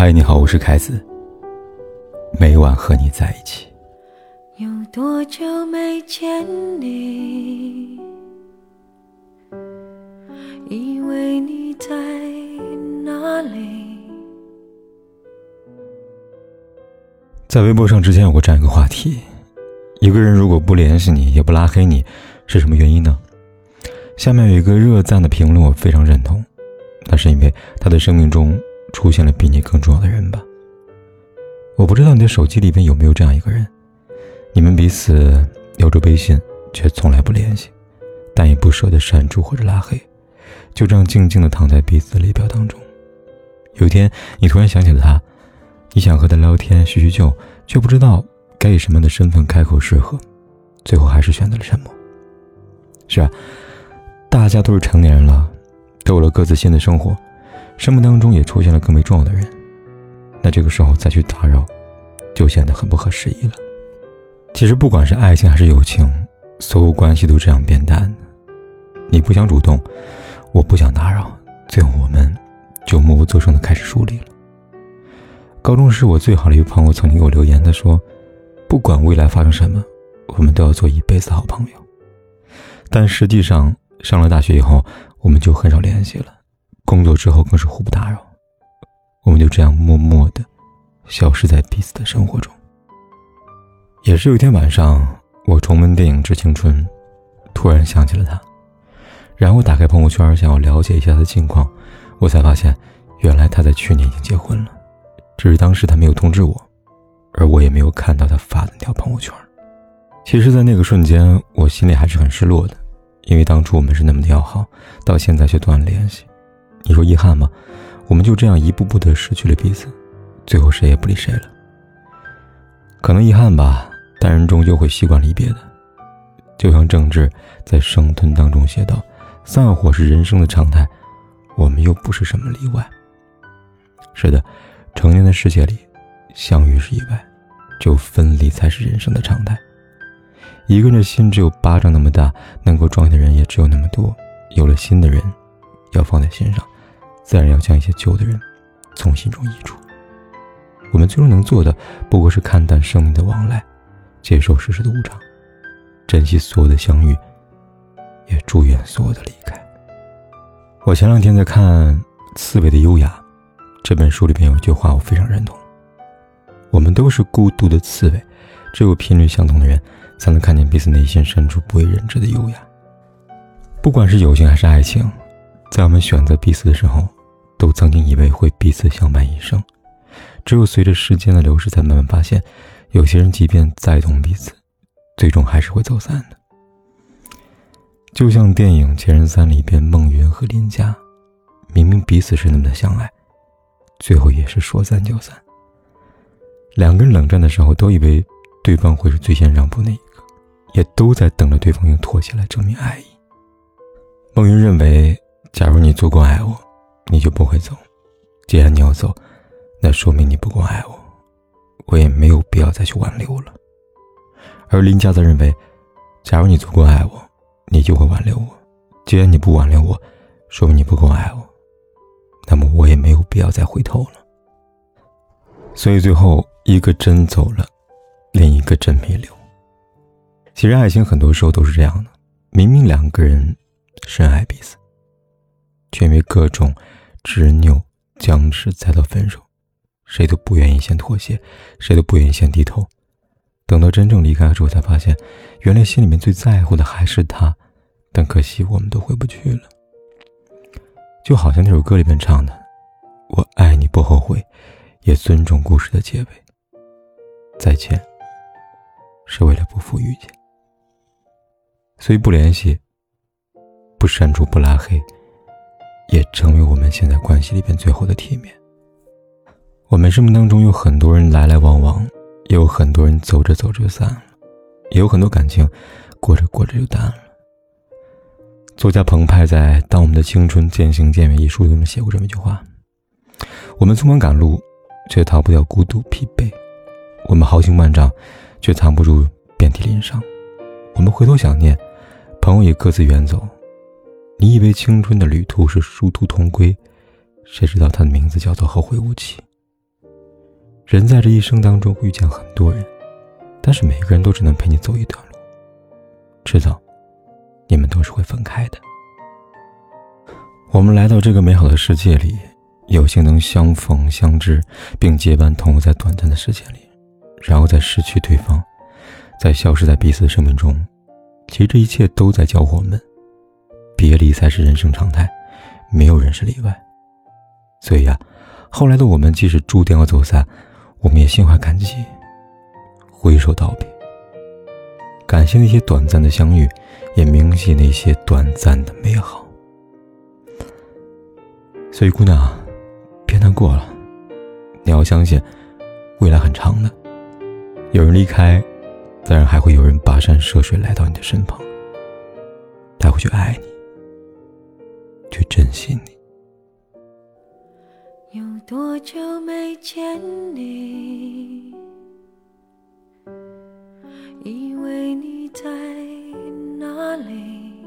嗨，你好，我是凯子。每晚和你在一起。有多久没见你？以为你在哪里？在微博上之前有过这样一个话题：一个人如果不联系你，也不拉黑你，是什么原因呢？下面有一个热赞的评论，我非常认同。那是因为他的生命中出现了比你更重要的人吧。我不知道你的手机里边有没有这样一个人，你们彼此有着微信，却从来不联系，但也不舍得删除或者拉黑，就这样静静的躺在彼此的列表当中。有一天，你突然想起了他，你想和他聊天叙叙旧，却不知道该以什么样的身份开口适合，最后还是选择了沉默。是啊，大家都是成年人了，都有了各自新的生活，生命当中也出现了更为重要的人。那这个时候再去打扰，就显得很不合时宜了。其实不管是爱情还是友情，所有关系都这样变淡。你不想主动，我不想打扰，最后我们就默不作声的开始疏离了。高中时，我最好的一个朋友曾经给我留言，他说：“不管未来发生什么，我们都要做一辈子的好朋友。”但实际上，上了大学以后，我们就很少联系了，工作之后更是互不打扰。我们就这样默默的消失在彼此的生活中。也是有一天晚上，我重温电影《致青春》，突然想起了他，然后打开朋友圈，想要了解一下他的近况，我才发现，原来他在去年已经结婚了，只是当时他没有通知我，而我也没有看到他发的那条朋友圈。其实，在那个瞬间，我心里还是很失落的，因为当初我们是那么的要好，到现在却断了联系。你说遗憾吗？我们就这样一步步的失去了彼此，最后谁也不理谁了。可能遗憾吧，但人终究会习惯离别的。就像郑智在《生吞》当中写道：“散伙是人生的常态，我们又不是什么例外。”是的，成年的世界里，相遇是意外，只有分离才是人生的常态。一个人的心只有巴掌那么大，能够装的人也只有那么多。有了心的人，要放在心上。自然要将一些旧的人从心中移除。我们最终能做的，不过是看淡生命的往来，接受世事的无常，珍惜所有的相遇，也祝愿所有的离开。我前两天在看《刺猬的优雅》这本书里边有一句话，我非常认同：我们都是孤独的刺猬，只有频率相同的人，才能看见彼此内心深处不为人知的优雅。不管是友情还是爱情，在我们选择彼此的时候。都曾经以为会彼此相伴一生，只有随着时间的流逝，才慢慢发现，有些人即便再懂彼此，最终还是会走散的。就像电影《前任三》里边，孟云和林佳，明明彼此是那么的相爱，最后也是说散就散。两个人冷战的时候，都以为对方会是最先让步那一个，也都在等着对方用妥协来证明爱意。孟云认为，假如你足够爱我。你就不会走，既然你要走，那说明你不够爱我，我也没有必要再去挽留了。而林佳则认为，假如你足够爱我，你就会挽留我；既然你不挽留我，说明你不够爱我，那么我也没有必要再回头了。所以最后一个真走了，另一个真没留。其实爱情很多时候都是这样的，明明两个人深爱彼此，却因为各种。执拗、僵持，再到分手，谁都不愿意先妥协，谁都不愿意先低头。等到真正离开之后，才发现，原来心里面最在乎的还是他。但可惜，我们都回不去了。就好像那首歌里面唱的：“我爱你不后悔，也尊重故事的结尾。再见，是为了不负遇见。”所以不联系，不删除，不拉黑。也成为我们现在关系里边最后的体面。我们生命当中有很多人来来往往，也有很多人走着走着就散了，也有很多感情过着过着就淡了。作家澎湃在《当我们的青春渐行渐远》一书中写过这么一句话：“我们匆忙赶路，却逃不掉孤独疲惫；我们豪情万丈，却藏不住遍体鳞伤。我们回头想念，朋友也各自远走。”你以为青春的旅途是殊途同归，谁知道它的名字叫做后会无期。人在这一生当中会遇见很多人，但是每个人都只能陪你走一段路，迟早，你们都是会分开的。我们来到这个美好的世界里，有幸能相逢相知，并结伴同活在短暂的时间里，然后再失去对方，再消失在彼此的生命中。其实这一切都在教我们，别离才是人生常态，没有人是例外。所以呀，后来的我们即使注定要走散。我们也心怀感激，挥手道别，感谢那些短暂的相遇，也铭记那些短暂的美好。所以，姑娘，别难过了，你要相信，未来很长的。有人离开，自然还会有人跋山涉水来到你的身旁，他会去爱你，珍惜你。有多久没见你？以为你在哪里？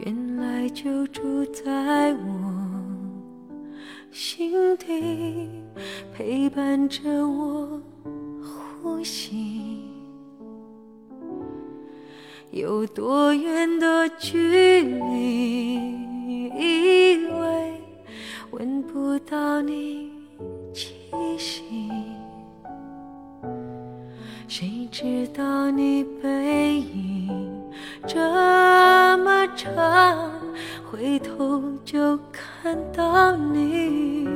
原来就住在我心底，陪伴着我呼吸。有多远的距离？以为闻不到你气息，谁知道你背影这么长，回头就看到你。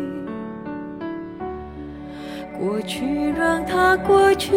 过去让它过去，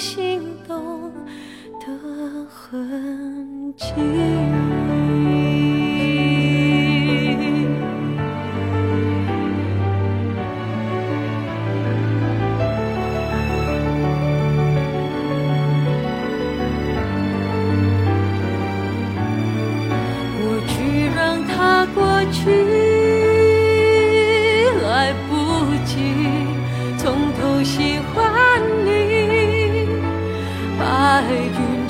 心动的痕迹过去让它过去。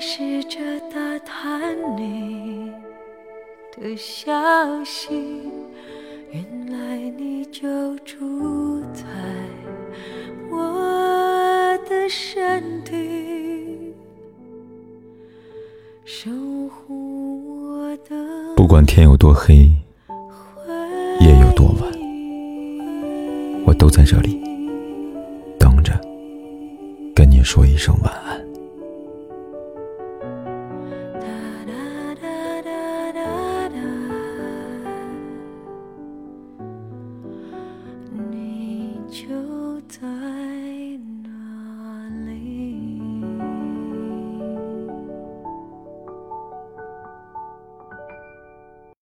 试着打探你的消息。原来你就住在我的身体，守护我的。不管天有多黑，夜有多晚。我都在这里等着，跟你说一声晚安。